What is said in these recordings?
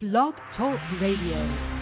Blog Talk Radio.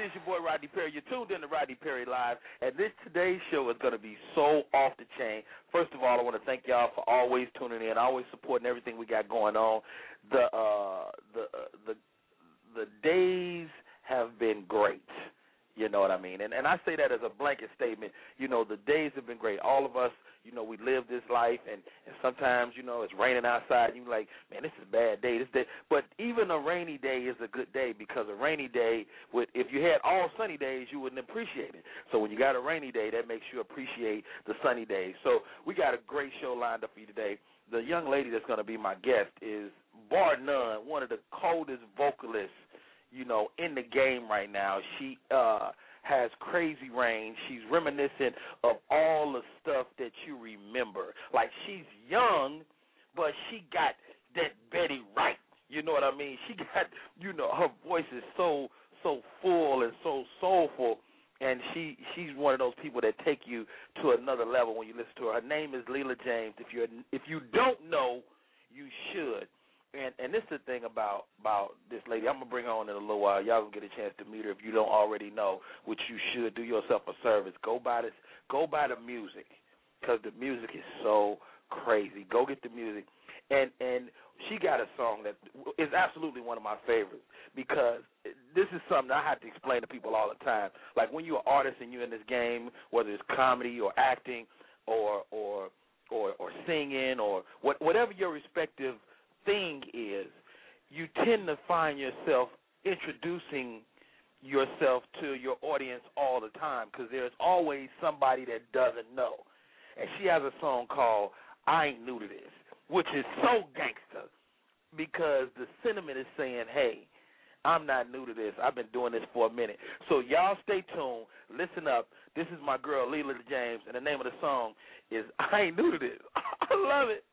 Is your boy Rodney Perry. You're tuned in to Rodney Perry Live, and this today's show is going to be so off the chain. First of all, I want to thank y'all for always tuning in, always supporting everything we got going on. The uh, the uh, the the days have been great. You know what I mean? And and I say that as a blanket statement. You know, the days have been great. All of us, you know, we live this life and, and sometimes, you know, it's raining outside and you're like, Man, this is a bad day, this day but even a rainy day is a good day because a rainy day would if you had all sunny days you wouldn't appreciate it. So when you got a rainy day that makes you appreciate the sunny days. So we got a great show lined up for you today. The young lady that's gonna be my guest is bar none, one of the coldest vocalists you know, in the game right now. She uh has crazy range. She's reminiscent of all the stuff that you remember. Like she's young, but she got that Betty Wright. You know what I mean? She got, you know, her voice is so so full and so soulful and she she's one of those people that take you to another level when you listen to her. Her name is Leela James. If you if you don't know, you should and and this is the thing about about this lady. I'm gonna bring her on in a little while. Y'all gonna get a chance to meet her if you don't already know, which you should. Do yourself a service. Go buy this. Go buy the music because the music is so crazy. Go get the music, and and she got a song that is absolutely one of my favorites because this is something I have to explain to people all the time. Like when you're an artist and you're in this game, whether it's comedy or acting or or or or singing or what whatever your respective thing is you tend to find yourself introducing yourself to your audience all the time because there's always somebody that doesn't know. And she has a song called I Ain't New to This, which is so gangster because the sentiment is saying, hey, I'm not new to this. I've been doing this for a minute. So y'all stay tuned. Listen up. This is my girl, Leela James, and the name of the song is I Ain't New to This. I love it.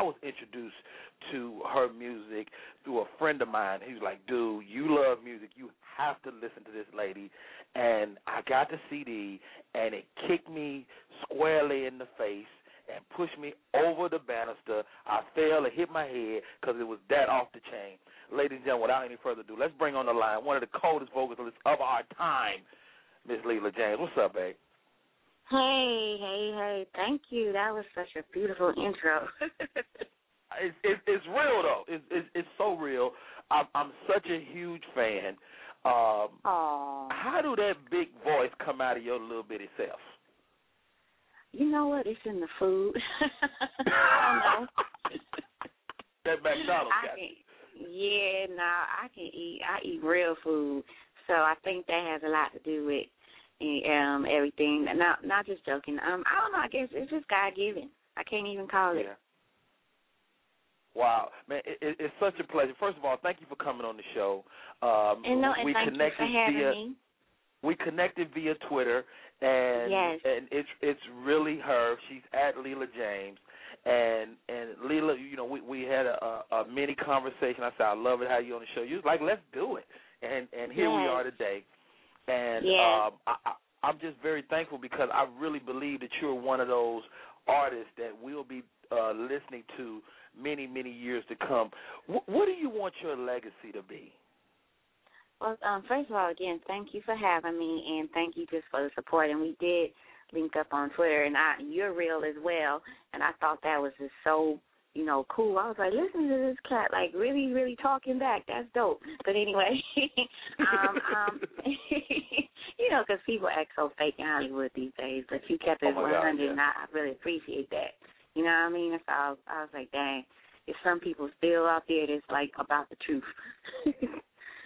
I was introduced to her music through a friend of mine. He was like, dude, you love music. You have to listen to this lady. And I got the CD, and it kicked me squarely in the face and pushed me over the banister. I fell and hit my head because it was that off the chain. Ladies and gentlemen, without any further ado, let's bring on the line one of the coldest vocalists of our time, Miss Leela James. What's up, babe? Hey, hey, hey! Thank you. That was such a beautiful intro. it's, it's it's real though. It's it's, it's so real. I'm I'm such a huge fan. Um, Aww. how do that big voice come out of your little bitty self? You know what? It's in the food. I don't know. that McDonald's I got can, yeah, no, I can eat. I eat real food, so I think that has a lot to do with um everything. Not not just joking. Um, I don't know. I guess it's just God given. I can't even call it. Yeah. Wow, man, it, it, it's such a pleasure. First of all, thank you for coming on the show. Um, And no, and we thank you connected for having via me. we connected via Twitter, and Yes. and it's it's really her. She's at Leela James, and and Leela, you know, we we had a, a, a mini conversation. I said, I love it how you on the show. You was like, let's do it, and and here we are today, and Yes. um, I, I'm just very thankful because I really believe that you're one of those artists that we'll be uh, listening to many many years to come. Wh- what do you want your legacy to be? Well, um, first of all, again, thank you for having me, and thank you just for the support. And we did link up on Twitter, and I, you're real as well. And I thought that was just so, you know, cool. I was like, listen to this cat, like really, really talking back. That's dope. But anyway, um, um, you know, because people act so fake in Hollywood these days. But you kept it Oh, my God, 100, yeah. and I, I really appreciate that. You know what I mean? So I was, I was like, dang. If some people still out there that's like about the truth.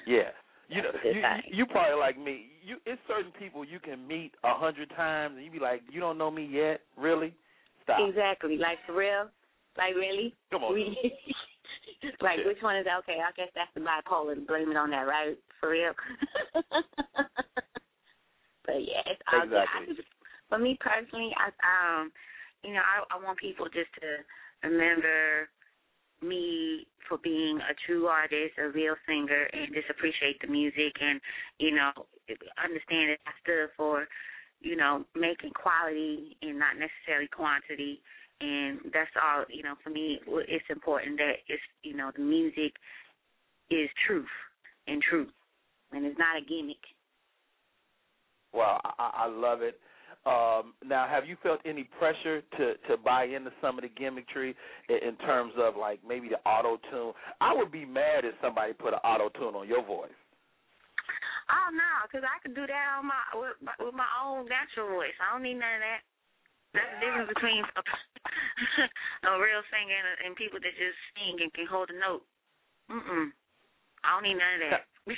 Yeah. You know, That's a good you, you probably like me. You it's certain people you can meet a hundred times and you be like, you don't know me yet, really? Stop. Exactly. Like for real? Like really? Come on. We- like Yeah. which one is okay? I guess that's the bipolar. Blame it on that, right? For real. but yeah, it's all good. I just, for me personally, I um, you know, I, I want people just to remember me for being a true artist, a real singer, and just appreciate the music and you know understand that I stood for you know making quality and not necessarily quantity. And that's all you know. For me, it's important that it's you know the music is truth and truth, and it's not a gimmick. Wow, I, I love it. Um, now, have you felt any pressure to to buy into some of the gimmickry in, in terms of like maybe the auto tune? I would be mad if somebody put an auto tune on your voice. Oh no, because I can do that on my with, my with my own natural voice. I don't need none of that. That's the difference between a, a real singer and, and people that just sing and can hold a note. Mm-mm. I don't need none of that.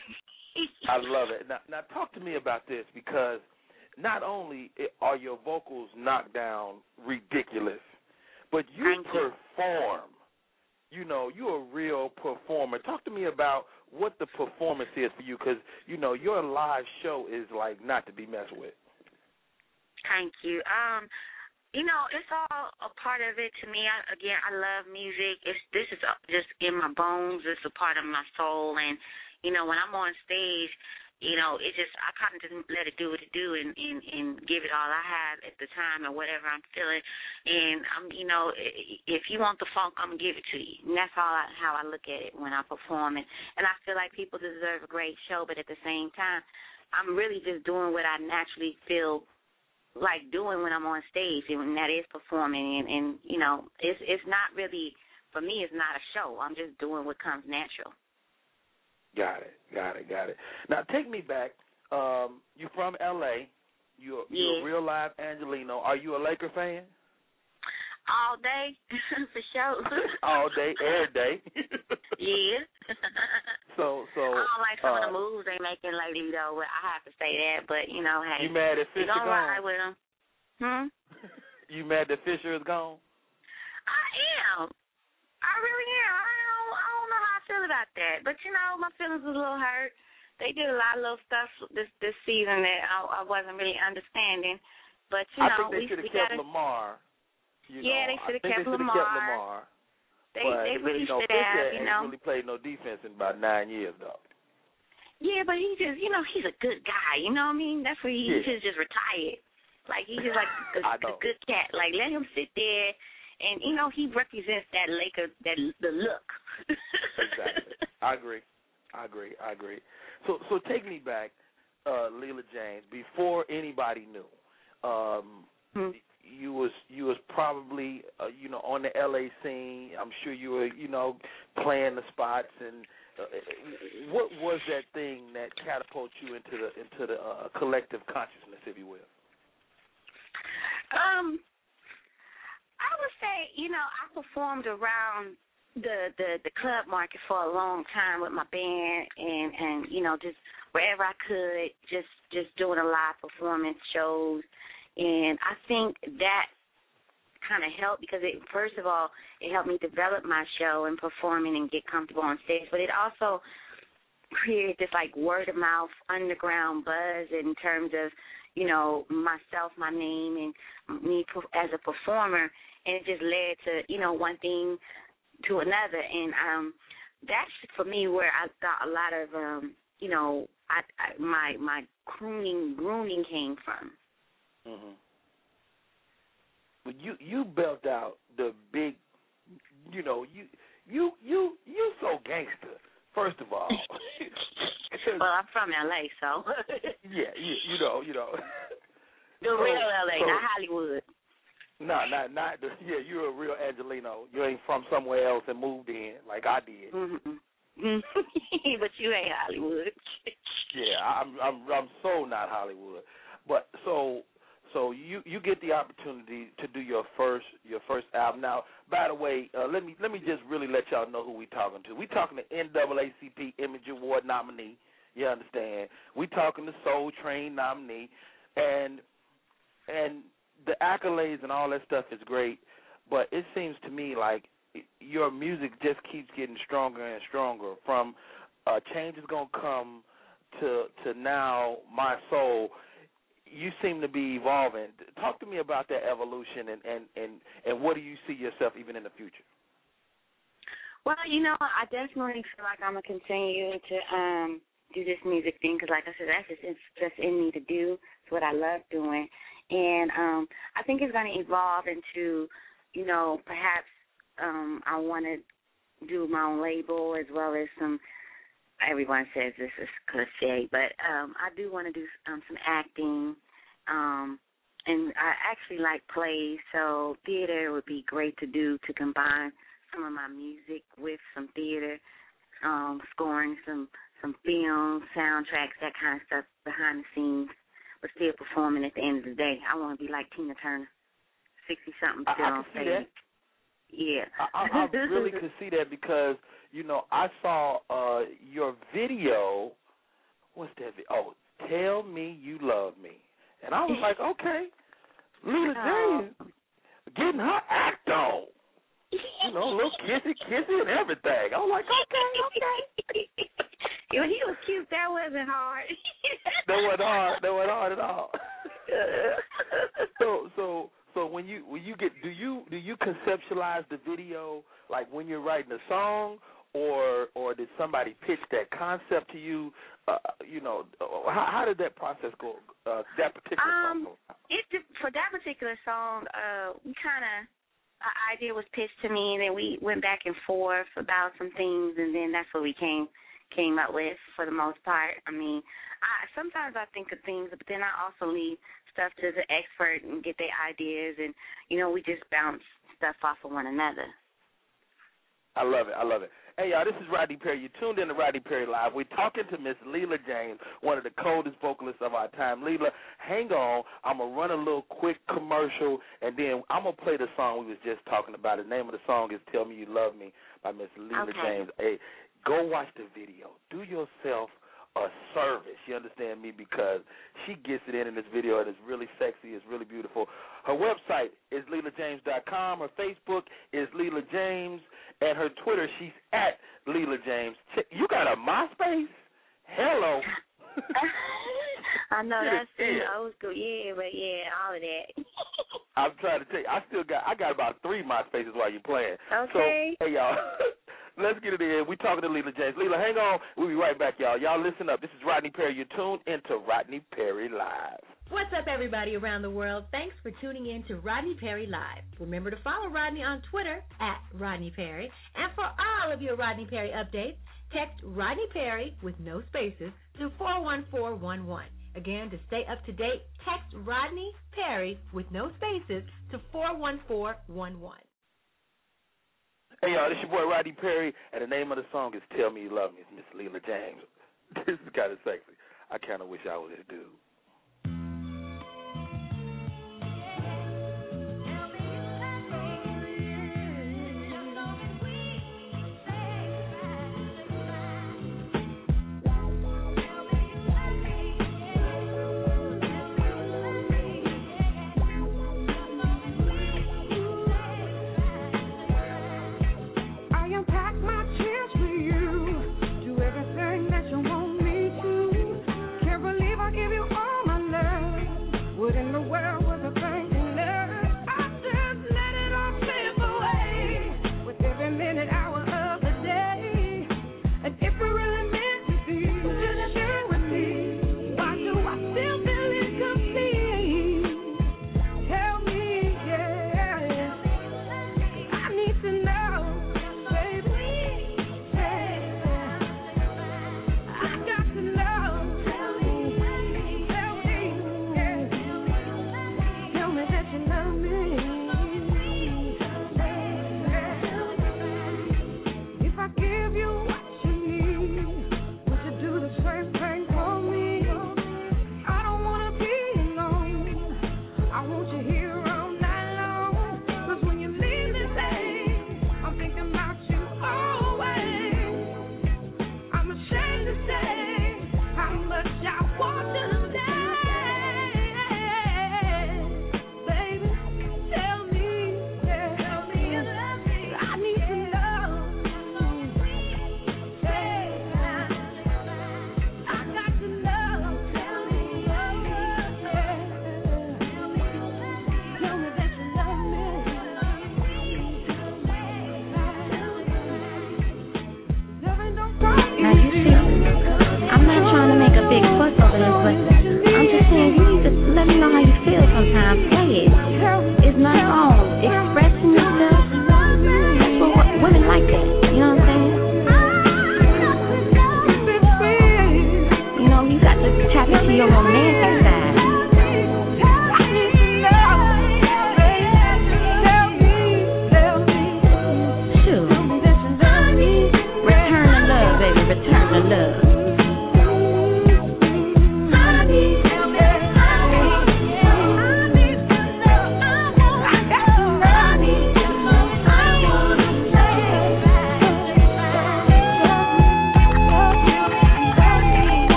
I love it. Now, now talk to me about this because not only are your vocals knocked down ridiculous, but you Thank you. perform. You know, you're a real performer. Talk to me about what the performance is for you because, you know, your live show is like not to be messed with. Thank you. Um, you know, it's all a part of it to me. I, again, I love music. It's this is just in my bones. It's a part of my soul, and you know, when I'm on stage, you know, it just I kind of just let it do what it do and and and give it all I have at the time or whatever I'm feeling. And I'm, you know, if you want the funk, I'm gonna give it to you. And that's all I, how I look at it when I perform. And and I feel like people deserve a great show, but at the same time, I'm really just doing what I naturally feel like doing when I'm on stage, and that is performing. And, and you know, it's it's not really for me. It's not a show. I'm just doing what comes natural. Got it, got it, got it. Now take me back. Um, you're from L.A. You're, you're a real live Angelino. Are you a Laker fan? All day, for sure. All day, every day. yeah. so, so. I don't like some uh, of the uh, moves they making lately, though. But I have to say that. But you know, hey. You mad that Fisher gone? Ride with them. Hmm. you mad that Fisher is gone? I am. I really am. I don't. I don't know how I feel about that. But you know, my feelings was a little hurt. They did a lot of little stuff this this season that I, I wasn't really understanding. But you I know, think they kept gotta, Lamar you Yeah, know, they should have kept they should Lamar. kept Lamar. They they really you know, should have. You know. really played no defense in about nine years though. Yeah, but he just, you know, he's a good guy. You know what I mean? That's where he Yeah. should just retired. Like he's just like a, know. good cat. Like let him sit there, and you know he represents that Laker, that the look. Exactly. I agree. I agree. I agree. So so take me back, uh, Leela James, before anybody knew. Um Hmm. you was you was probably uh, you know on the LA scene. I'm sure you were you know playing the spots and uh, what was that thing that catapulted you into the into the uh, collective consciousness, if you will? Um, I would say, you know, I performed around the the the club market for a long time with my band, and and you know, just wherever I could, just just doing a live performance shows, and I think that kind of helped because it first of all it helped me develop my show and performing and get comfortable on stage, but it also created this like word of mouth underground buzz in terms of you know myself, my name, and me as a performer, and it just led to you know one thing to another, and um that's for me where I got a lot of um you know I, I my my crooning grooming came from. Mm-hmm. But you you built out the big, you know you you you you so gangster. First of all, Well, I'm from LA, so yeah, you, you know you know. the So- real LA, so- not Hollywood. No, not not the, yeah. You're a real Angelino. You ain't from somewhere else and moved in like I did. Mm-hmm. but you ain't Hollywood. Yeah, I'm I'm I'm so not Hollywood. But so so you you get the opportunity to do your first your first album. Now, by the way, uh, let me let me just really let y'all know who we talking to. We talking to NAACP Image Award nominee. You understand? We talking to Soul Train nominee, and and the accolades and all that stuff is great. But it seems to me like your music just keeps getting stronger and stronger. From uh, change is gonna come to to now my soul you seem to be evolving talk to me about that evolution and and and and what do you see yourself even in the future Well, you know, I definitely feel like I'm gonna continue to um do this music thing because, like I said, that's just it's just in me to do. It's what I love doing, and um I think it's gonna evolve into, you know, perhaps um I want to do my own label as well as some. Everyone says this is cliche, but um I do want to do um some acting. Um and I actually like plays, so theater would be great to do to combine some of my music with some theater, um, scoring some some film, soundtracks, that kind of stuff behind the scenes, but still performing at the end of the day. I want to be like Tina Turner, sixty something I- I still can on see stage. that. Yeah. I, I, I really could see that because you know I saw uh your video. What's that? Video? Oh, tell me you love me, and I was like, okay, Lita Oh. James getting her act on. You know, a little kissy, kissy, and everything. I was like, okay, okay. he was cute, that wasn't hard. That wasn't hard. That wasn't hard at all. so, so, so when you when you get do you do you conceptualize the video like when you're writing a song, or or did somebody pitch that concept to you? Uh, you know, how, how did that process go? Uh, that particular Um, song. it for that particular song, uh, we kind of our idea was pitched to me, and then we went back and forth about some things, and then that's what we came came up with for the most part. I mean, I sometimes I think of things, but then I also leave stuff to the expert and get their ideas, and you know, we just bounce stuff off of one another. I love it. I love it. Hey, y'all, this is Rodney Perry. You tuned in to Rodney Perry Live. We're talking to Miss Leela James, one of the coldest vocalists of our time. Leela, hang on. I'm going to run a little quick commercial, and then I'm going to play the song we was just talking about. The name of the song is Tell Me You Love Me by Miss Leela Okay. James. Hey, go watch the video. Do yourself a service. You understand me? Because she gets it in in this video, and it's really sexy. It's really beautiful. Her website is LeelaJames.com. Her Facebook is Leela James, and her Twitter she's at Leela James. You got a MySpace? Hello. I know that's yeah. old school, yeah, but yeah, all of that. I'm trying to tell you, I still got I got about three MySpaces while you're playing. Okay. So hey y'all, let's get it in. We talking to Leela James. Leela, hang on. We'll be right back, y'all. Y'all listen up. This is Rodney Perry. You're tuned into Rodney Perry Live. What's up, everybody around the world? Thanks for tuning in to Rodney Perry Live. Remember to follow Rodney on Twitter at Rodney Perry. And for all of your Rodney Perry updates, text Rodney Perry with no spaces to 41411. Again, to stay up to date, text Rodney Perry with no spaces to 41411. Hey y'all, this your boy Rodney Perry, and the name of the song is "Tell Me You Love Me." It's Miss Leela James. This is kind of sexy. I kind of wish I was this dude.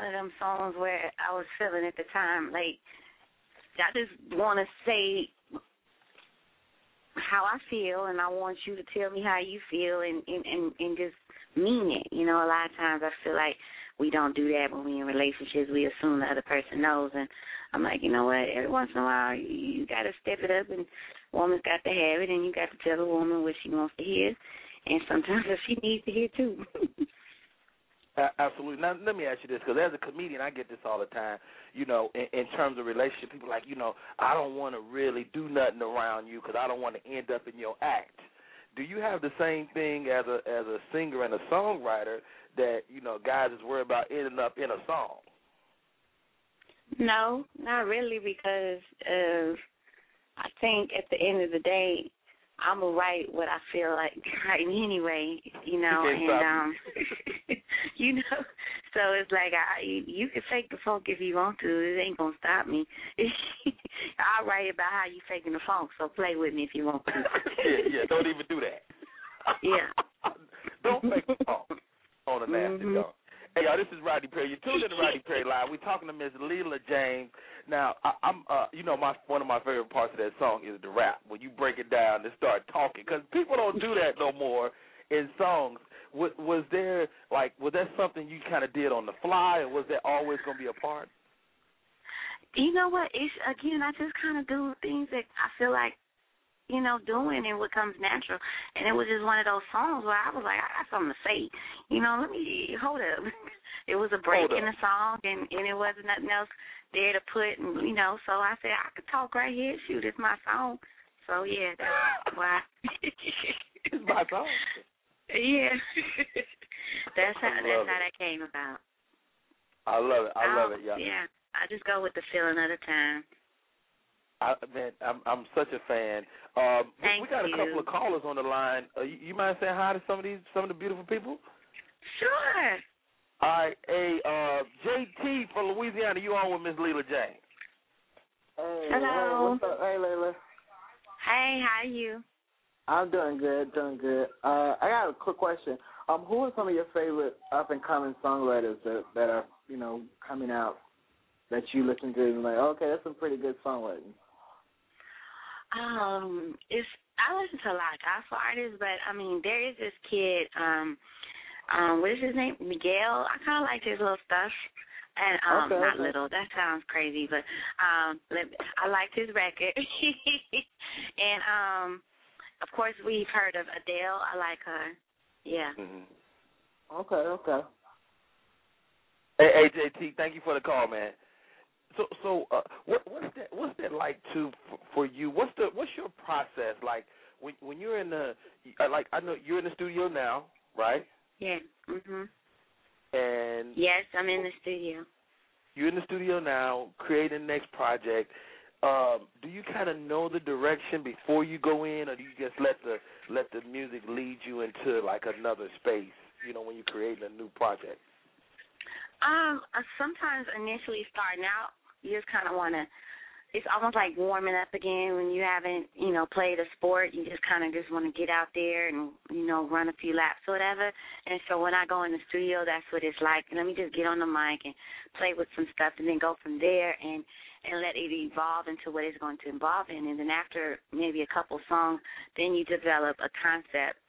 One of them songs where I was feeling at the time. Like I just want to say how I feel, and I want you to tell me how you feel, and and and, and just mean it. You know, a lot of times I feel like we don't do that when we in relationships. We assume the other person knows, and I'm like, you know what? Every once in a while, you, you got to step it up and woman's got to have it, and you got to tell the woman what she wants to hear, and sometimes what she needs to hear too. Absolutely. Now, let me ask you this, because as a comedian, I get this all the time. You know, in, in terms of relationship, people are like, you know, I don't want to really do nothing around you because I don't want to end up in your act. Do you have the same thing as a as a singer and a songwriter that you know guys is worried about ending up in a song? No, not really, because uh, I think at the end of the day, I'm gonna write what I feel like writing anyway, you know, You and um, you know, so it's like I you can fake the funk if you want to, it ain't gonna stop me. I'll write about how you faking the funk, so play with me if you want to. yeah, yeah. Don't even do that. Yeah. don't make the phone on a nasty Mhm. dog. Hey y'all, this is Rodney Perry. You're tuned in to Rodney Perry Live. We're talking to Miss Leela James. Now, I, I'm, uh, you know, my one of my favorite parts of that song is the rap when you break it down and start talking because people don't do that no more in songs. Was, was there like was that something you kind of did on the fly, or was that always going to be a part? You know what? It's again, I just kind of do things that I feel like, you know, doing and what comes natural. And it was just one of those songs where I was like, I got something to say. You know, let me hold up. it was a break in the song, and and it wasn't nothing else there to put. And you know, so I said I could talk right here. Shoot, it's my song. So yeah, that's why. It's my song. yeah. that's how that's love how it. that came about. I love it. I love it, y'all. Yeah, I just go with the feeling of the time. I, man, I'm I'm such a fan. Um, we- Thank we got you. a couple of callers on the line. Uh, you, you mind saying hi to some of these some of the beautiful people? Sure. All right, hey, uh, JT from Louisiana, you on with Miss Leela James? Hey, Hello. What's up? Hey, Layla. Hey, how are you? I'm doing good, doing good. Uh, I got a quick question. Um, who are some of your favorite up and coming songwriters that that are you know coming out that you listen to and like, okay, that's some pretty good songwriting. Um, it's I listen to a lot of gospel artists, but I mean there is this kid, um, um, what is his name? Miguel. I kinda like his little stuff. And um Okay, not okay. little, that sounds crazy, but um let- I liked his record. and um of course we've heard of Adele. I like her. Yeah. Mm-hmm. Okay, okay. Hey, hey, JT, thank you for the call, man. So, so, uh, what, what's that? What's that like to for, for you? What's the What's your process like when when you're in the uh, like? I know you're in the studio now, right? Yeah. Mhm. And Yes, I'm in the studio. you're in the studio now, creating the next project. Um, do you kind of know the direction before you go in, or do you just let the let the music lead you into like another space? You know, when you're creating a new project. Um, sometimes initially starting out, you just kind of want to. It's almost like warming up again when you haven't, you know, played a sport. You just kind of just want to get out there and, you know, run a few laps or whatever. And so when I go in the studio, that's what it's like. Let me just get on the mic and play with some stuff, and then go from there and and let it evolve into what it's going to evolve in. And then after maybe a couple songs, then you develop a concept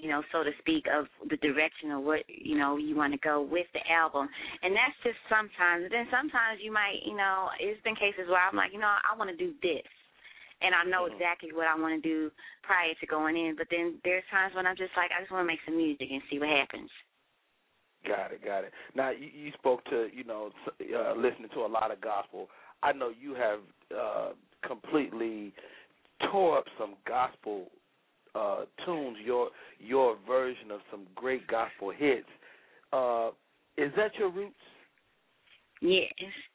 you know, so to speak, of the direction of what, you know, you want to go with the album. And that's just sometimes. And then sometimes you might, you know, it's been cases where I'm like, you know, I want to do this. And I know exactly what I want to do prior to going in. But then there's times when I'm just like, I just want to make some music and see what happens. Got it, got it. Now you, you spoke to you know s- uh, listening to a lot of gospel. I know you have uh, completely tore up some gospel uh, tunes. Your your version of some great gospel hits. Uh, is that your roots? Yes,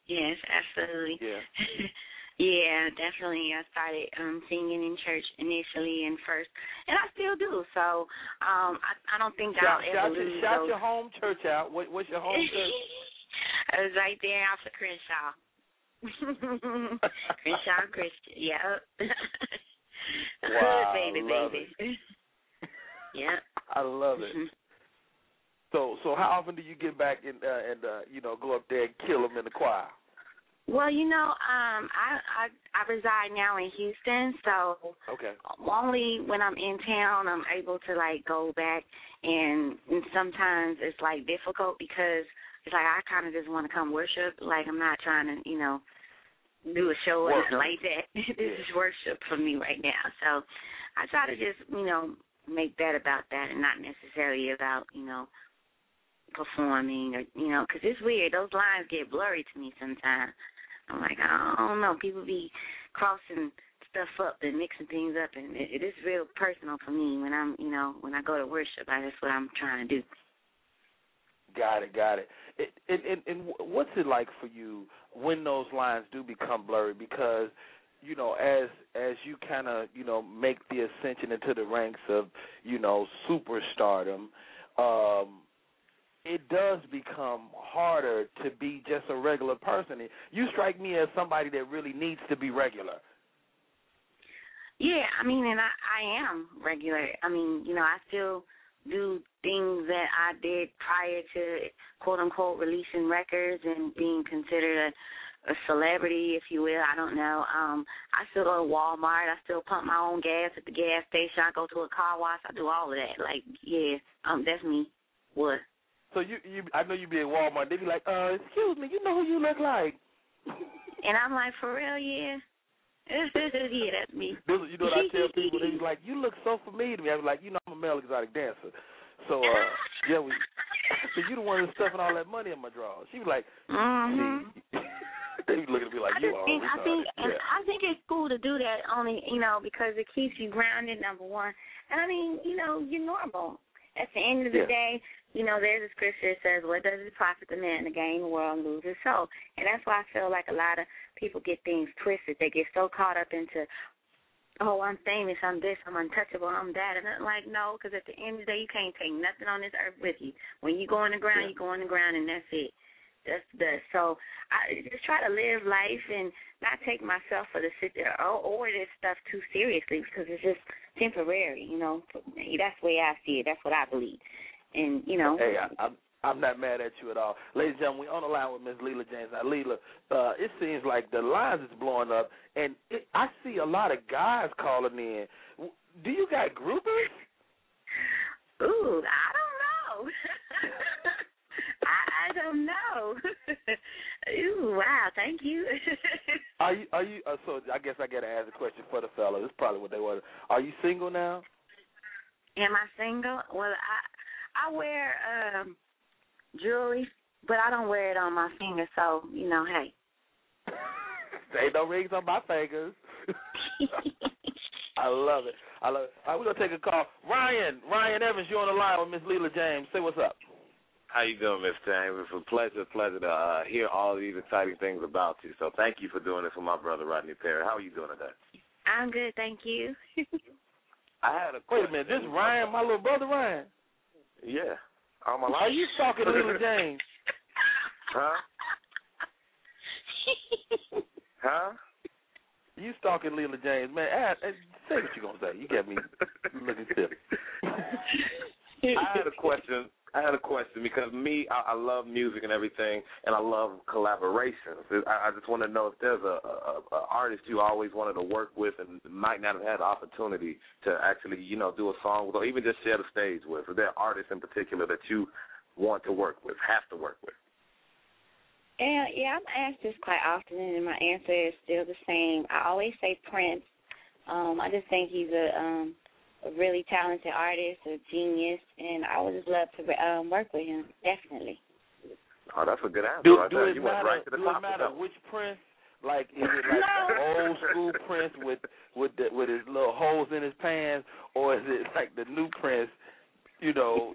yes, absolutely. Yeah. yeah, definitely. I started um singing in church initially and first, and I still do. So um I, I don't think Shout, I'll shout, ever your, lose shout those. your home church out. What, what's your home church? I was right there after Crenshaw. Crenshaw Christian. Yep. Wow, baby, love baby. yep. I love it. Mhm. So so how often do you get back and uh, and uh, you know go up there and kill them in the choir? Well, you know, um, I, I I reside now in Houston, so Okay. only when I'm in town I'm able to like go back and, and sometimes it's like difficult because it's like I kind of just want to come worship like I'm not trying to you know do a show or nothing like that. this is worship for me right now. So I try to just you know make that about that and not necessarily about you know performing or you know because it's weird. Those lines get blurry to me sometimes. I'm like I don't know. People be crossing stuff up and mixing things up, and it, it is real personal for me when I'm you know when I go to worship. I, that's what I'm trying to do. Got it, got it. and, and, and what's it like for you when those lines do become blurry? Because you know, as as you kind of you know make the ascension into the ranks of you know superstardom, um, it does become harder to be just a regular person. You strike me as somebody that really needs to be regular. Yeah, I mean, and I I am regular. I mean, you know, I still do things that I did prior to quote unquote releasing records and being considered a a celebrity, if you will. I don't know. Um, I still go to Walmart. I still pump my own gas at the gas station. I go to a car wash. I do all of that. Like, yeah, um, that's me. What? So you you I know you be at Walmart. They be like, uh, excuse me, you know who you look like. And I'm like, for real, yeah. yeah, that's me. This, you know what I tell people? They be like, "You look so familiar to me." I was like, "You know, I'm a male exotic dancer." So uh, yeah, we. So you the one that's stuffing all that money in my drawers. She was like, Mhm. see, they be looking at me like, I "You are." think I think retarded." and yeah. I think it's cool to do that only you know because it keeps you grounded. Number one, and I mean you know you're normal. At the end of the Yeah. day, you know there's a scripture that says, "What does it profit the man to gain the world and lose his soul?" And that's why I feel like a lot of people get things twisted. They get so caught up into oh, I'm famous, I'm this, I'm untouchable, I'm that. And I'm like, no, because at the end of the day, you can't take nothing on this earth with you. When you go on the ground, Yeah. you go on the ground, and that's it. That's the so I just try to live life and not take myself for the sit there or, or this stuff too seriously because it's just temporary, you know. That's the way I see it. That's what I believe. And you know, Hey, I, I'm I'm not mad at you at all, ladies and gentlemen. we're on the line with Miss Leela James. Now, Leela, uh, it seems like the lines is blowing up, and it, I see a lot of guys calling in. Do you got groupers? ooh, I don't know. I I don't know. ooh, wow, thank you. Are you? Are you? Uh, so I guess I got to ask a question for the fellas. It's probably what they want. Are you single now? Am I single? Well, I I wear um jewelry, but I don't wear it on my finger. So you know, hey. Ain't no rings on my fingers. I love it. I love it. All right, we're gonna take a call. Ryan, Ryan Evans, you're on the line with Miss Leela James. Say what's up. How you doing, Miss James? It's a pleasure, pleasure to uh, hear all these exciting things about you. So thank you for doing this for my brother Rodney Perry. How are you doing today? I'm good, thank you. I had a Wait a question. minute, this Ryan, my little brother Ryan. Yeah. Are you talking to Leela James? Huh? Huh? You stalking Leela James, man? Ask, eh, say what you're gonna say. You got me looking stiff. I had a question. I had a question because me, I, I love music and everything, and I love collaborations. I, I just want to know if there's a, a, a artist you always wanted to work with and might not have had the opportunity to actually, you know, do a song with, or even just share the stage with. Is there artists in particular that you want to work with, have to work with? Yeah, yeah, I'm asked this quite often, and my answer is still the same. I always say Prince. Um, I just think he's a um, a really talented artist, a genius, and I would just love to um, work with him. Definitely. Oh, that's a good answer Do, right do there. it you went matter? right to the do top it of matter which Prince? Like is it like the old school Prince with with the, with his little holes in his pants, or is it like the new Prince? You know,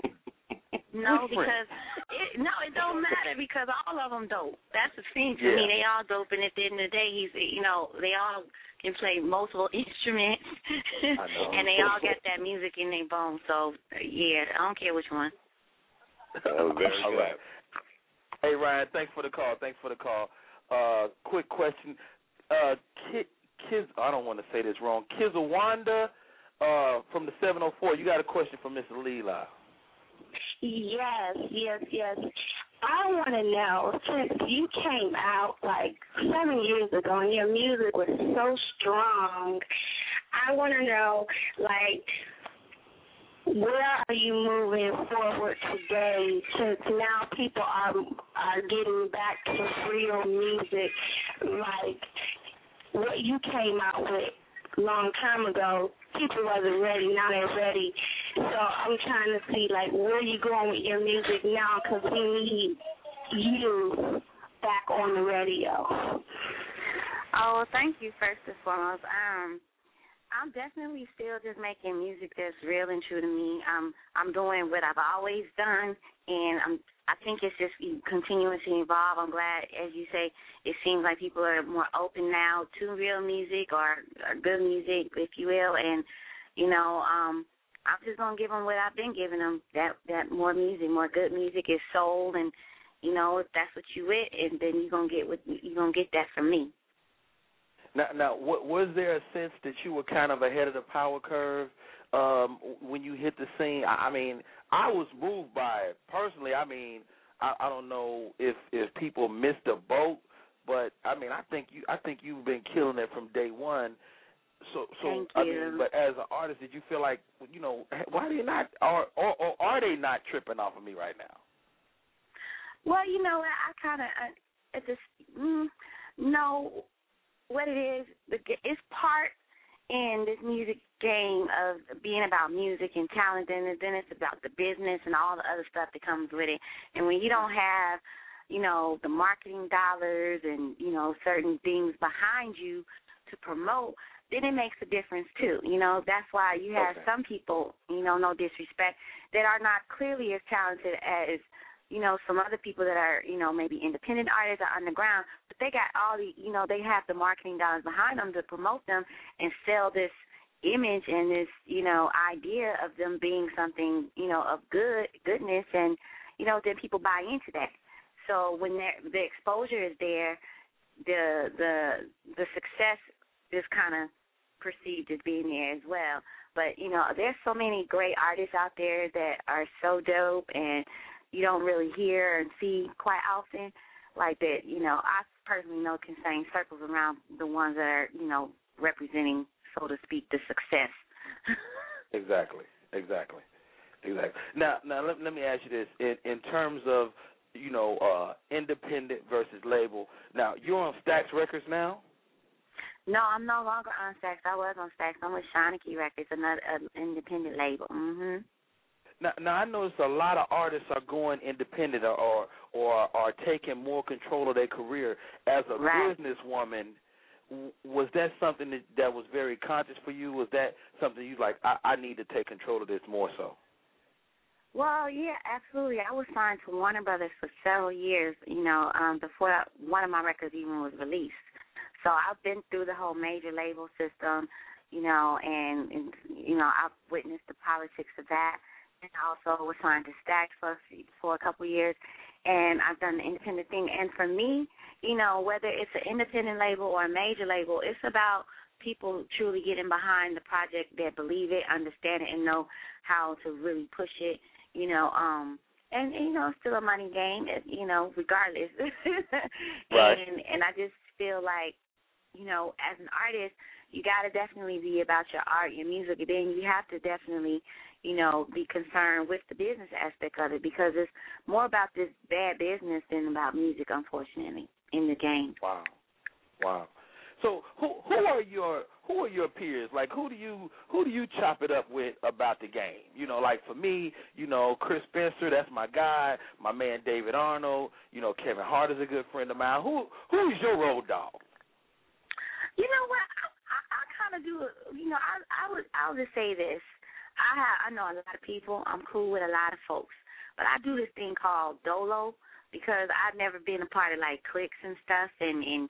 No, because it, no, it don't matter because all of them dope. That's the thing to Yeah. me. They all dope, and at the end of the day, he's you know they all can play multiple instruments, I know. and they all got that music in their bones. So yeah, I don't care which one. That was very All good. right. Hey Ryan, thanks for the call. Thanks for the call. Uh, quick question. Uh, Ki Kiz, I don't want to say this wrong. Kizawanda uh, from the 704. You got a question for Miss Leela? Yes, yes, yes. I want to know since you came out like seven years ago and your music was so strong. I want to know like where are you moving forward today since now people are are getting back to real music like what you came out with long time ago, people wasn't ready. Now they're ready. So I'm trying to see like where you going with your music now, because we need you back on the radio. Oh, well, thank you first and foremost. Um, I'm definitely still just making music that's real and true to me. Um, I'm doing what I've always done, and I'm. I think it's just continuing to evolve. I'm glad, as you say, it seems like people are more open now to real music or, or good music, if you will, and you know, um, I'm just gonna give them what I've been giving them. That that more music, more good music is sold, and you know, if that's what you with, and then you're gonna get what you're gonna get that from me. Now, now, was there a sense that you were kind of ahead of the power curve um, when you hit the scene? I, mean, I was moved by it personally. I mean, I, I don't know if if people missed the boat, but I mean, I think you I think you've been killing it from day one. So, so Thank I you. mean, but as an artist, did you feel like you know why are they not or or, or are they not tripping off of me right now? Well, you know, I, I kind of it's just mm, no, what it is. It's part in this music game of being about music and talent, and then it's about the business and all the other stuff that comes with it. And when you don't have, you know, the marketing dollars and you know certain things behind you to promote, then it makes a difference too. You know, that's why you have Okay. some people, you know, no disrespect, that are not clearly as talented as you know, some other people that are, you know, maybe independent artists or underground, but they got all the, you know, they have the marketing dollars behind them to promote them and sell this image and this, you know, idea of them being something, you know, of good goodness, and you know, then people buy into that. So when there- the exposure is there, the the the success is kind of perceived as being there as well. But you know, there's so many great artists out there that are so dope and you don't really hear and see quite often like that, you know, I personally know can sing circles around the ones that are, you know, representing, so to speak, the success. Exactly, exactly, exactly. Now, now let, let me ask you this: in in terms of you know uh independent versus label. Now you're on Stax Records now. No, I'm no longer on Stax. I was on Stax. I'm with Shanachie Records, another uh, independent label. Mhm. Now, now I notice a lot of artists are going independent or or, or are taking more control of their career. As a Right. businesswoman, was that something that, that was very conscious for you? Was that something you like? I, I need to take control of this more so. Well, yeah, absolutely. I was signed to Warner Brothers for several years, you know, um, before one of my records even was released. So I've been through the whole major label system, you know, and, and you know, I've witnessed the politics of that. And also was signed to Stax for for a couple of years, and I've done the independent thing. And for me, you know, whether it's an independent label or a major label, it's about people truly getting behind the project that believe it, understand it, and know how to really push it. You know, um, and, and you know, it's still a money game. You know, regardless. Right. And and I just feel like, you know, as an artist, you got to definitely be about your art, your music, and then you have to definitely, you know, be concerned with the business aspect of it because it's more about this bad business than about music, unfortunately, in the game. Wow, wow. So who who are your who are your peers? Like who do you who do you chop it up with about the game? You know, like for me, you know, Chris Spencer, that's my guy. My man David Arnold. You know, Kevin Hart is a good friend of mine. Who who is your road dog? You know what? I I, I kind of do. You know, I I would I'll just say this. I have I know a lot of people. I'm cool with a lot of folks, but I do this thing called dolo because I've never been a part of like cliques and stuff, and and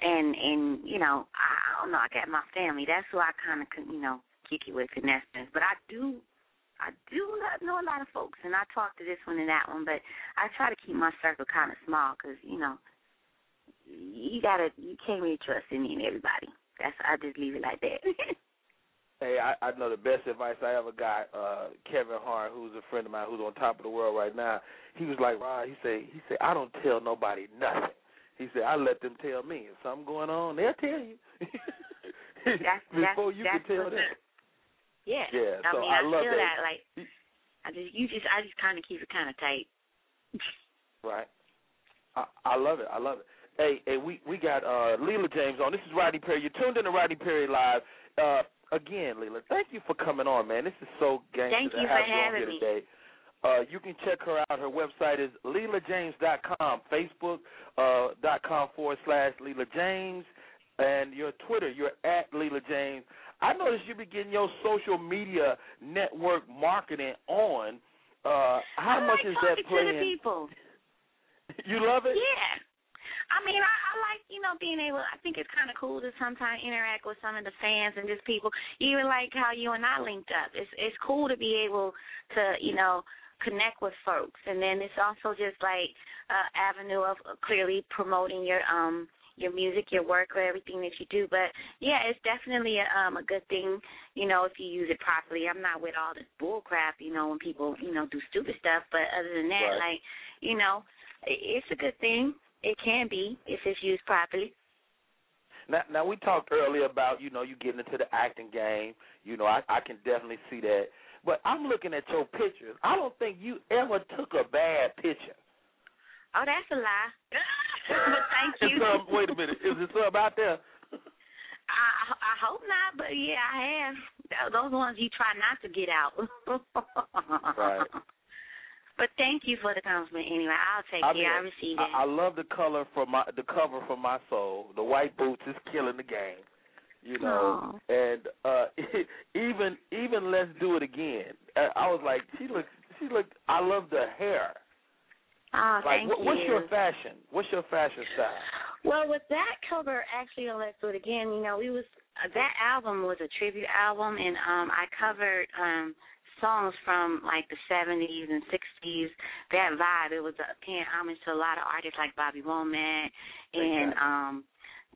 and and you know I, I don't know. I got my family. That's who I kind of you know kick it with finesse. But I do. I do know a lot of folks, and I talk to this one and that one, but I try to keep my circle kind of small because you know you gotta you can't really trust any and everybody. That's I just leave it like that. Hey, I, I know the best advice I ever got. Uh, Kevin Hart, who's a friend of mine, who's on top of the world right now. He was like, Rod. He said, he said, I don't tell nobody nothing. He said, I let them tell me. If something going on, they'll tell you. that's Before that's, you that's can tell them. Yeah. Yeah, I so mean, I I, love feel that. that. Like, I just you just I just kind of keep it kind of tight. Right. I, I love it. I love it. Hey, hey, we we got uh Leela James on. This is Rodney Perry. You're tuned in to Rodney Perry Live. Uh, again, Leela, thank you for coming on, man. This is so gangster Thank to you have for you on having here me. today. Uh, you can check her out. Her website is LeelaJames.com, Facebook uh, dot com forward slash Leela James, and your Twitter, you're at Leela James. I noticed you be getting your social media network marketing on. Uh, how I much like is that talking to the people. You love it? Yeah. I mean, I, I like, you know, being able, I think it's kind of cool to sometimes interact with some of the fans and just people, even like how you and I linked up. It's it's cool to be able to, you know, connect with folks. And then it's also just like uh avenue of clearly promoting your um your music, your work, or everything that you do. But yeah, it's definitely a, um a good thing, you know, if you use it properly. I'm not with all this bull crap, you know, when people, you know, do stupid stuff. But other than that, Right. like, you know, it's a good thing. It can be if it's used properly. Now, now we talked earlier about you know you getting into the acting game. You know, I, I can definitely see that. But I'm looking at your pictures. I don't think you ever took a bad picture. Oh, that's a lie. but thank you. some, wait a minute, is there some out there? I I hope not, but yeah, I have. Th- Those ones you try not to get out. Right. But thank you for the compliment anyway. I'll take I it. mean, I received it. I, I love the color for my the cover for my soul. The white boots is killing the game. You know, and uh even even let's do it again. I, I was like, she looks, she looked. I love the hair. oh, Like, thank what, you. what's your fashion? What's your fashion style? Well, with that cover, actually, on Let's Do It Again, you know, we was uh, that album was a tribute album, and um I covered um songs from like the 70s and 60s. That vibe, it was uh, paying homage to a lot of artists like Bobby Womack and Exactly. um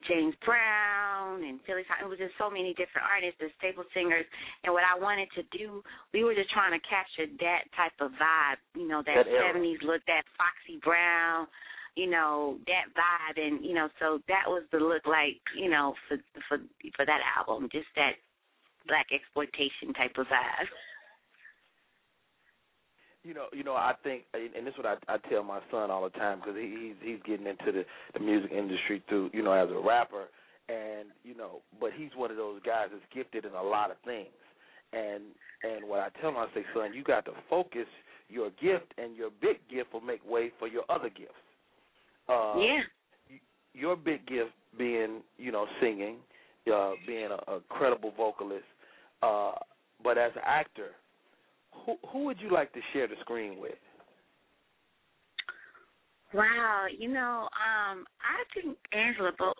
James Brown and Philly. It was just so many different artists, the staple singers. And what I wanted to do, we were just trying to capture that type of vibe, you know, that That 70s look, that Foxy Brown, you know, that vibe, and you know, so that was the look like, you know, for for for that album, just that blaxploitation type of vibe. You know, you know. I think, and this is what I, I tell my son all the time because he, he's he's getting into the the music industry through, you know, as a rapper, and you know, but he's one of those guys that's gifted in a lot of things, and and what I tell him, I say, son, you got to focus your gift, and your big gift will make way for your other gifts. Uh, yeah. your big gift being, you know, singing, uh, being a, a credible vocalist, uh, but as an actor, who who would you like to share the screen with? Wow, you know, um, I think Angela Bo-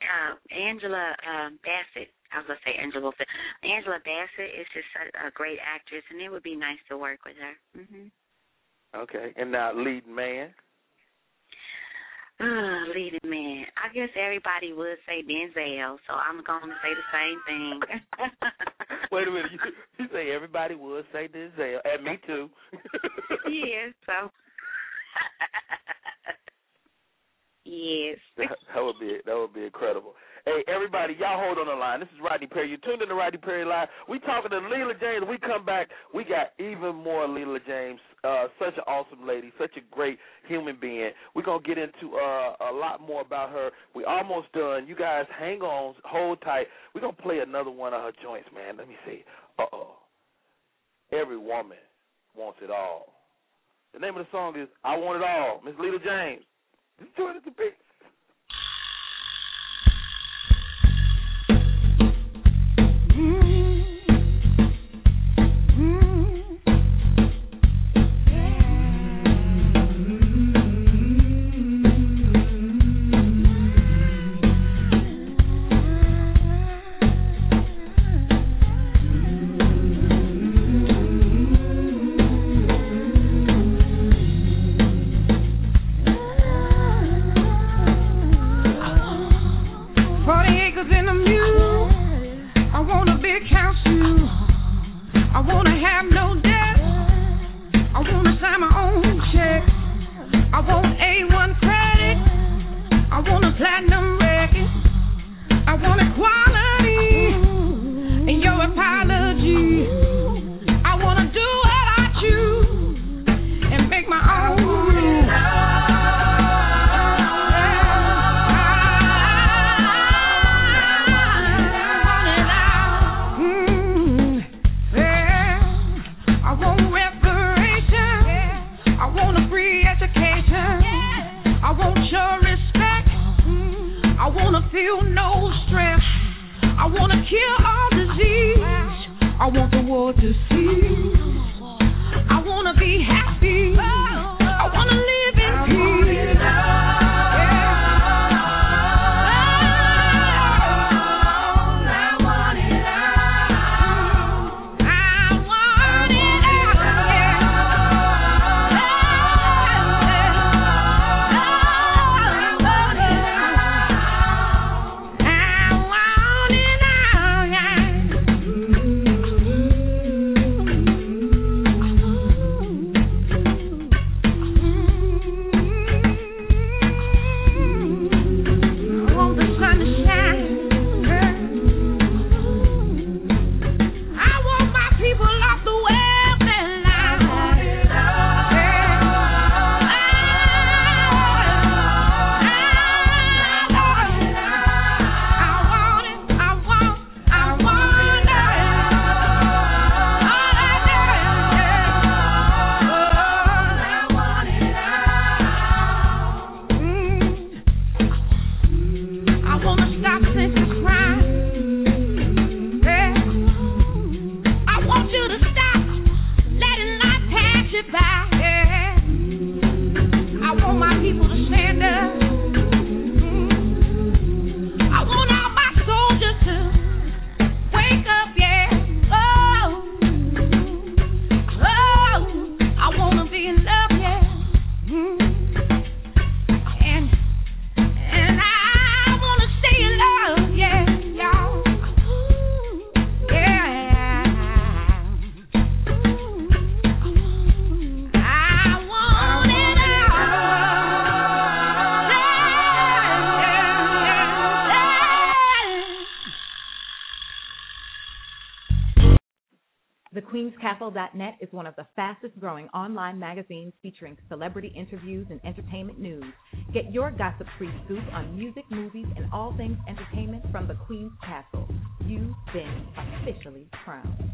uh Angela um Bassett I was gonna say Angela Bassett. Angela Bassett is just a, a great actress and it would be nice to work with her. Mhm. Okay, and now lead man. Uh, leading man. I guess everybody would say Denzel, so I'm going to say the same thing. Wait a minute, you, you say everybody would say Denzel, and me too. yes, so. yes. that, that would be that would be incredible. Hey, everybody, y'all hold on the line. This is Rodney Perry. You're tuned in to Rodney Perry Live. We talking to Leela James. We come back. We got even more Leela James. Uh, such an awesome lady, such a great human being. We're gonna get into uh, a lot more about her. We almost done. You guys, hang on, hold tight. We're gonna play another one of her joints, man. Let me see. Uh oh. Every woman wants it all. The name of the song is "I Want It All." Miss Leela James. Just join us the beat. Growing online magazines featuring celebrity interviews and entertainment news. Get your gossip free scoop on music, movies, and all things entertainment from The Queen's Castle. You've been officially crowned.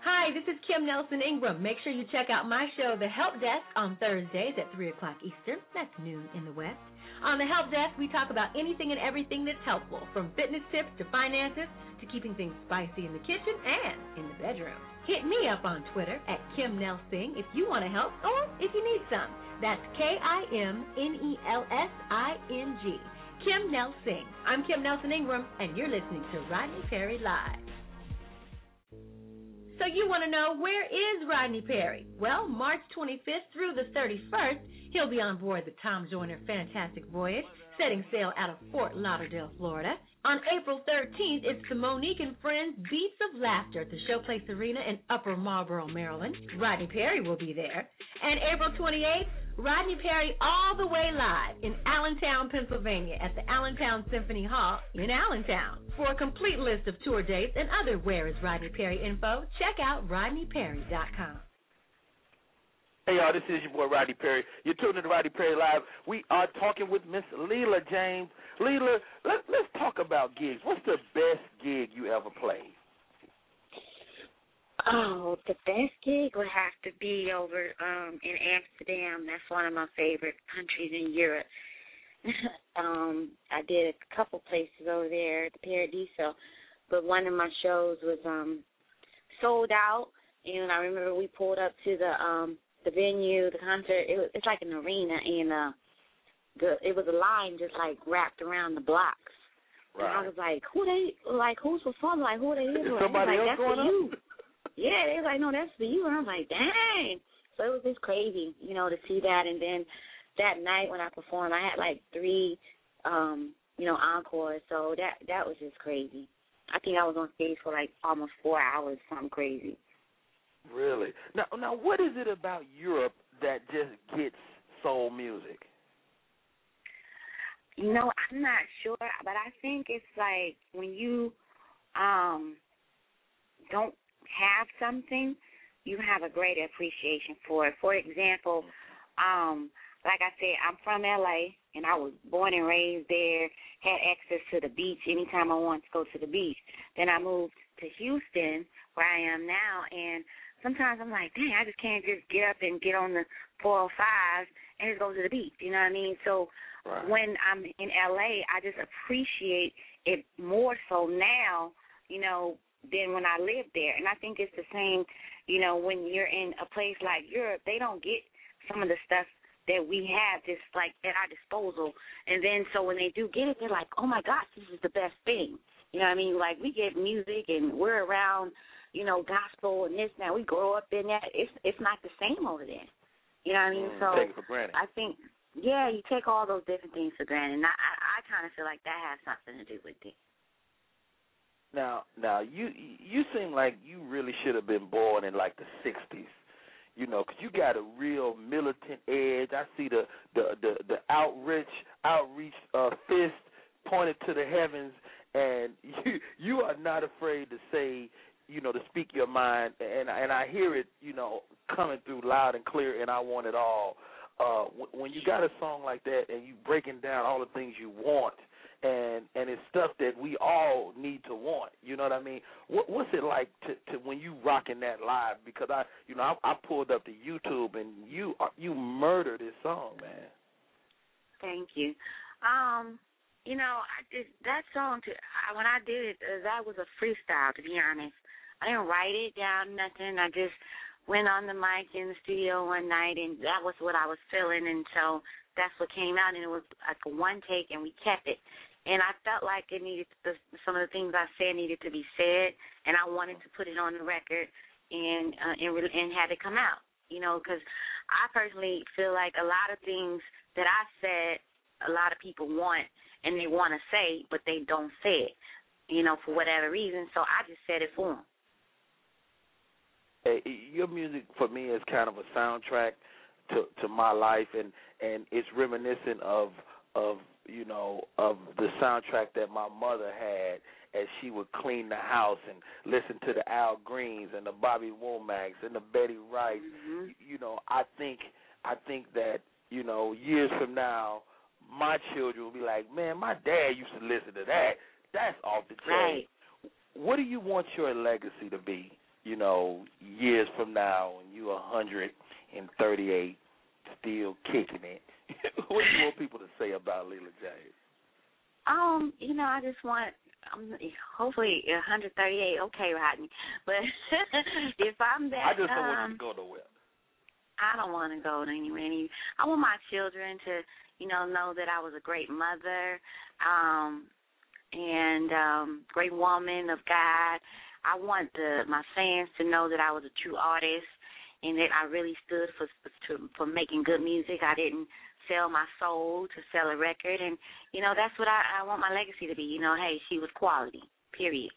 Hi, this is Kim Nelson Ingram. Make sure you check out my show, The Help Desk, on Thursdays at 3 o'clock Eastern. That's noon in the West. On The Help Desk, we talk about anything and everything that's helpful, from fitness tips to finances to keeping things spicy in the kitchen and in the bedroom. Hit me up on Twitter at Kim Nelsing if you want to help or if you need some. That's K I M N E L S I N G. Kim Nelsing. I'm Kim Nelson Ingram, and you're listening to Rodney Perry Live. So you want to know where is Rodney Perry? Well, March 25th through the 31st, he'll be on board the Tom Joyner Fantastic Voyage, setting sail out of Fort Lauderdale, Florida. On April 13th, it's the Mo'Nique and Friends Beats of Laughter at the Showplace Arena in Upper Marlboro, Maryland. Rodney Perry will be there. And April 28th, Rodney Perry all the way live in Allentown, Pennsylvania at the Allentown Symphony Hall in Allentown. For a complete list of tour dates and other Where is Rodney Perry info, check out rodneyperry.com. Hey y'all, this is your boy Rodney Perry. You're tuning to Rodney Perry Live. We are talking with Miss Leela James. Leela, let, let's talk about gigs. What's the best gig you ever played? Oh, the best gig would have to be over um in Amsterdam. That's one of my favorite countries in Europe. um, I did a couple places over there the Paradiso, but one of my shows was um sold out and I remember we pulled up to the um the venue, the concert, it was it's like an arena and uh the it was a line just like wrapped around the blocks. And I was like, Who they like who's performing? Like who they is? Somebody like, else That's going for up? you. Yeah, they was like, no, that's for you. And I was like, dang. So it was just crazy, you know, to see that. And then that night when I performed, I had like three, um, you know, encores. So that that was just crazy. I think I was on stage for like almost four hours, something crazy. Really? Now, now, what is it about Europe that just gets soul music? You know, I'm not sure, but I think it's like when you um don't have something, you have a great appreciation for it. For example, um, like I said, I'm from LA and I was born and raised there, had access to the beach anytime I wanted to go to the beach. Then I moved to Houston where I am now and sometimes I'm like, dang, I just can't just get up and get on the 405 and just go to the beach. You know what I mean? So Right. when I'm in LA, I just appreciate it more so now, you know, than when I lived there. And I think it's the same, you know, when you're in a place like Europe, they don't get some of the stuff that we have just like at our disposal. And then so when they do get it, they're like, oh my gosh, this is the best thing. You know what I mean? Like we get music and we're around, you know, gospel and this now. We grow up in that. It's it's not the same over there. You know what I mean? Mm, so take it for granted. I think yeah, you take all those different things for granted. And I I, I kind of feel like that has something to do with it. Now, now you you seem like you really should have been born in like the '60s, you know, 'cause you got a real militant edge. I see the the the, the outreach outreach uh, fist pointed to the heavens, and you you are not afraid to say, you know, to speak your mind, and and I hear it, you know, coming through loud and clear, and I want it all. Uh, when you got a song like that, and you breaking down all the things you want and and it's stuff that we all need to want. You know what I mean? What what's it like to to when you rocking that live? Because I you know I, I pulled up the YouTube and you are- you murder this song, man. Thank you. Um, you know, I just that song to when I did it, uh, that was a freestyle. To be honest, I didn't write it down, nothing. I just went on the mic in the studio one night, and that was what I was feeling, and so that's what came out, and it was like a one take, and we kept it. And I felt like it needed the, some of the things I said needed to be said, and I wanted to put it on the record and uh, and and have it come out. You know, because I personally feel like a lot of things that I said, a lot of people want and they want to say, but they don't say it. You know, for whatever reason. So I just said it for them. Hey, your music for me is kind of a soundtrack to to my life, and and it's reminiscent of of you know of the soundtrack that my mother had as she would clean the house and listen to the Al Greens and the Bobby Womack's and the Betty Wright. Mm-hmm. You know, I think I think that you know years from now, my children will be like, man, my dad used to listen to that. That's off the chain. Right. What do you want your legacy to be? You know, years from now, when you're a hundred and thirty-eight, still kicking it. what do you want people to say about Leela James? Um, you know, I just want um hopefully 138 okay, Rodney. But if I'm that I just don't want um you to go nowhere. I don't want to go anywhere. Any, I want my children to, you know, know that I was a great mother, um, and um, great woman of God. I want the my fans to know that I was a true artist and that I really stood for to, for making good music. I didn't sell my soul to sell a record, and you know that's what I, I want my legacy to be. You know, hey, she was quality. Period.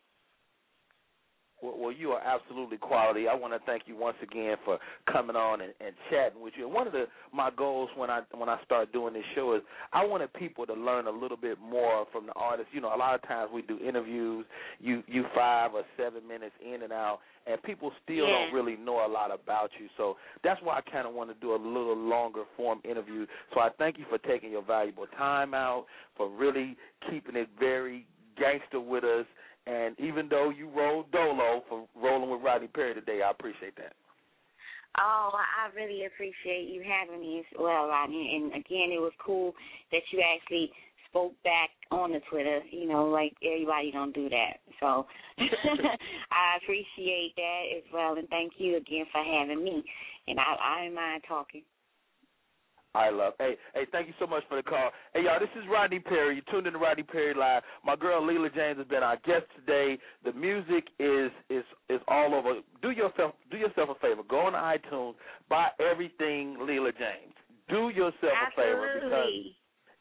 Well, well, you are absolutely quality. I want to thank you once again for coming on and, and chatting with you. And one of the my goals when I when I start doing this show is I wanted people to learn a little bit more from the artists. You know, a lot of times we do interviews, you you five or seven minutes in and out, and people still Yeah. don't really know a lot about you. So that's why I kind of want to do a little longer form interview. So I thank you for taking your valuable time out, for really keeping it very gangster with us. And even though you rolled dolo for rolling with Rodney Perry today, I appreciate that. Oh, I really appreciate you having me as well, Rodney. And again, it was cool that you actually spoke back on the Twitter. You know, like everybody don't do that. So I appreciate that as well, and thank you again for having me. And I, I don't mind talking. I love. Hey, hey, thank you so much for the call. Hey, y'all, this is Rodney Perry. You tuned in to Rodney Perry Live. My girl Leela James has been our guest today. The music is is is all over. Do yourself do yourself a favor. Go on iTunes, buy everything Leela James. Do yourself a favor because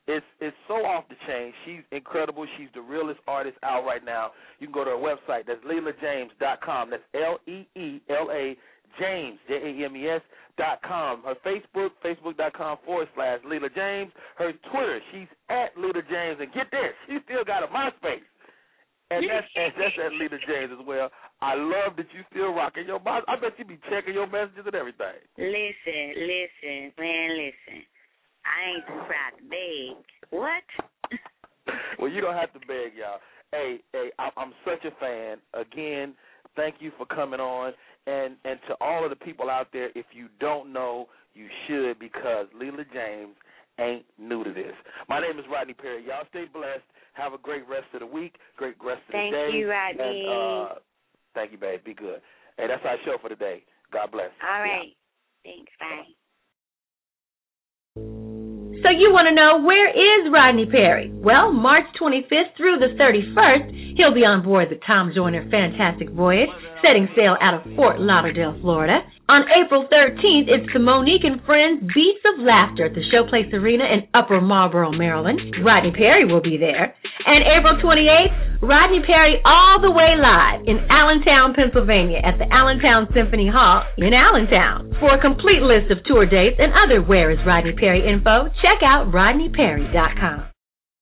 it's it's so off the chain. She's incredible. She's the realest artist out right now. You can go to her website. That's LeelaJames.com. That's L E E L A James J A M E S dot com. Her Facebook Facebook.com forward slash Leela James. Her Twitter. She's at Leela James. And get this, she still got a MySpace. And that's and that's at Leela James as well. I love that you still rocking your box. I bet you be checking your messages and everything. Listen, listen, man, listen. I ain't too proud to beg. What? well, you don't have to beg, y'all. Hey, hey, I- I'm such a fan. Again, thank you for coming on, and and to all of the people out there, if you don't know, you should because Leela James ain't new to this. My name is Rodney Perry. Y'all stay blessed. Have a great rest of the week. Great rest of Thank the day. Thank you, Rodney. And, uh, thank you, babe. Be good. Hey, that's our show for today. God bless. All right. Thanks. Bye. So you want to know where is Rodney Perry? Well, March 25th through the 31st, he'll be on board the Tom Joyner Fantastic Voyage, setting sail out of Fort Lauderdale, Florida. On April 13th, it's the Mo'Nique and Friends Beats of Laughter at the Showplace Arena in Upper Marlboro, Maryland. Rodney Perry will be there. And April 28th, Rodney Perry all the way live in Allentown, Pennsylvania at the Allentown Symphony Hall in Allentown. For a complete list of tour dates and other Where is Rodney Perry info, check out rodneyperry.com.